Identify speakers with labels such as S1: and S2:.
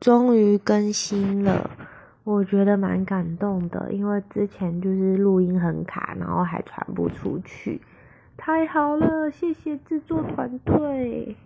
S1: 终于更新了我觉得蛮感动的因为之前就是录音很卡然后还传不出去。太好了谢谢制作团队。